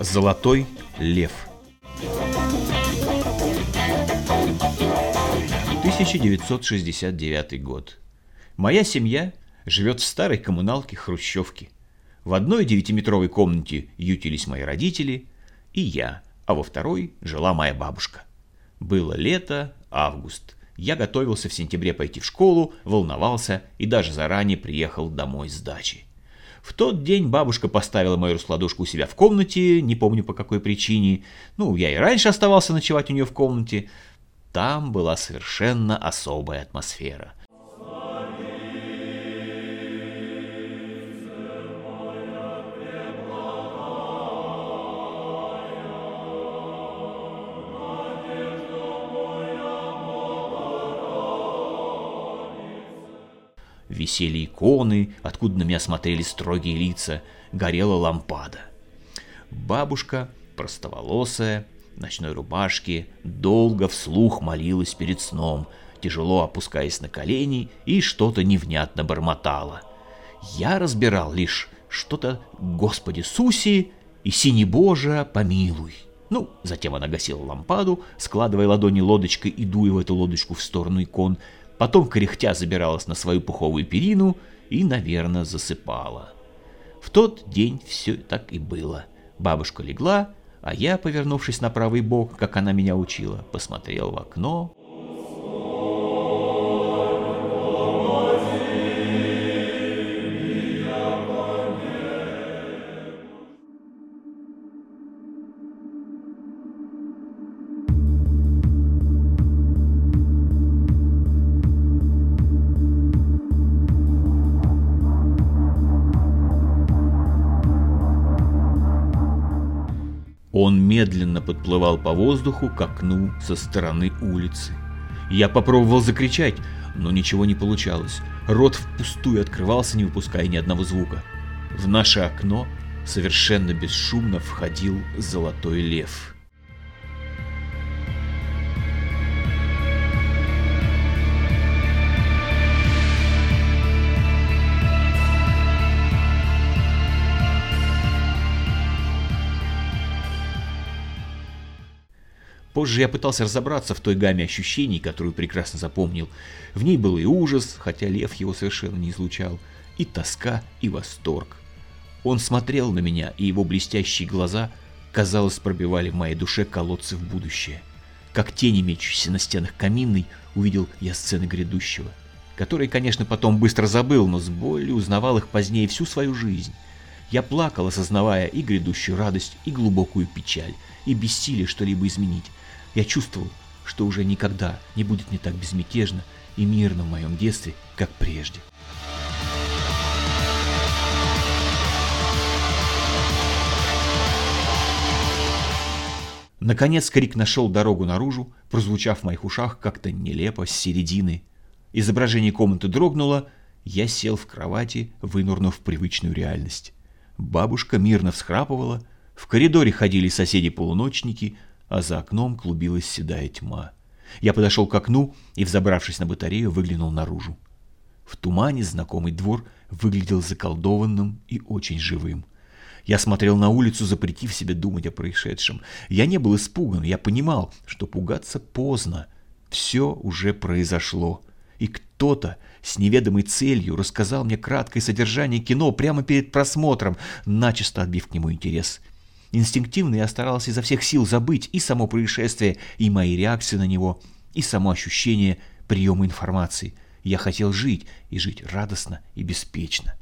Золотой лев 1969 год. Моя семья живет в старой коммуналке Хрущевки. В одной девятиметровой комнате ютились мои родители и я, а во второй жила моя бабушка. Было лето, август. Я готовился в сентябре пойти в школу, волновался и даже заранее приехал домой с дачи. В тот день бабушка поставила мою раскладушку у себя в комнате, не помню по какой причине. Ну, я и раньше оставался ночевать у нее в комнате. Там была совершенно особая атмосфера. Висели иконы, откуда на меня смотрели строгие лица, горела лампада. Бабушка, простоволосая, в ночной рубашке, долго вслух молилась перед сном, тяжело опускаясь на колени и что-то невнятно бормотала. Я разбирал лишь что-то «Господи Суси» и «Синий Боже, помилуй». Ну, затем она гасила лампаду, складывая ладони лодочкой и дуя в эту лодочку в сторону икон, потом кряхтя забиралась на свою пуховую перину и, наверное, засыпала. В тот день все так и было. Бабушка легла, а я, повернувшись на правый бок, как она меня учила, посмотрел в окно Он медленно подплывал по воздуху к окну со стороны улицы. Я попробовал закричать, но ничего не получалось. Рот впустую открывался, не выпуская ни одного звука. В наше окно совершенно бесшумно входил золотой лев. Позже я пытался разобраться в той гамме ощущений, которую прекрасно запомнил. В ней был и ужас, хотя лев его совершенно не излучал, и тоска, и восторг. Он смотрел на меня, и его блестящие глаза, казалось, пробивали в моей душе колодцы в будущее. Как тени, мечущиеся на стенах каминной, увидел я сцены грядущего, которые, конечно, потом быстро забыл, но с болью узнавал их позднее всю свою жизнь. Я плакал, осознавая и грядущую радость, и глубокую печаль, и бессилие что-либо изменить. Я чувствовал, что уже никогда не будет не так безмятежно и мирно в моем детстве, как прежде. Наконец крик нашел дорогу наружу, прозвучав в моих ушах как-то нелепо с середины. Изображение комнаты дрогнуло, я сел в кровати, вынурнув в привычную реальность. Бабушка мирно всхрапывала, в коридоре ходили соседи-полуночники, а за окном клубилась седая тьма. Я подошел к окну и, взобравшись на батарею, выглянул наружу. В тумане знакомый двор выглядел заколдованным и очень живым. Я смотрел на улицу, запретив себе думать о происшедшем. Я не был испуган, я понимал, что пугаться поздно. Все уже произошло. И кто-то с неведомой целью рассказал мне краткое содержание кино прямо перед просмотром, начисто отбив к нему интерес. Инстинктивно я старался изо всех сил забыть и само происшествие, и мои реакции на него, и само ощущение приема информации. Я хотел жить, и жить радостно и беспечно.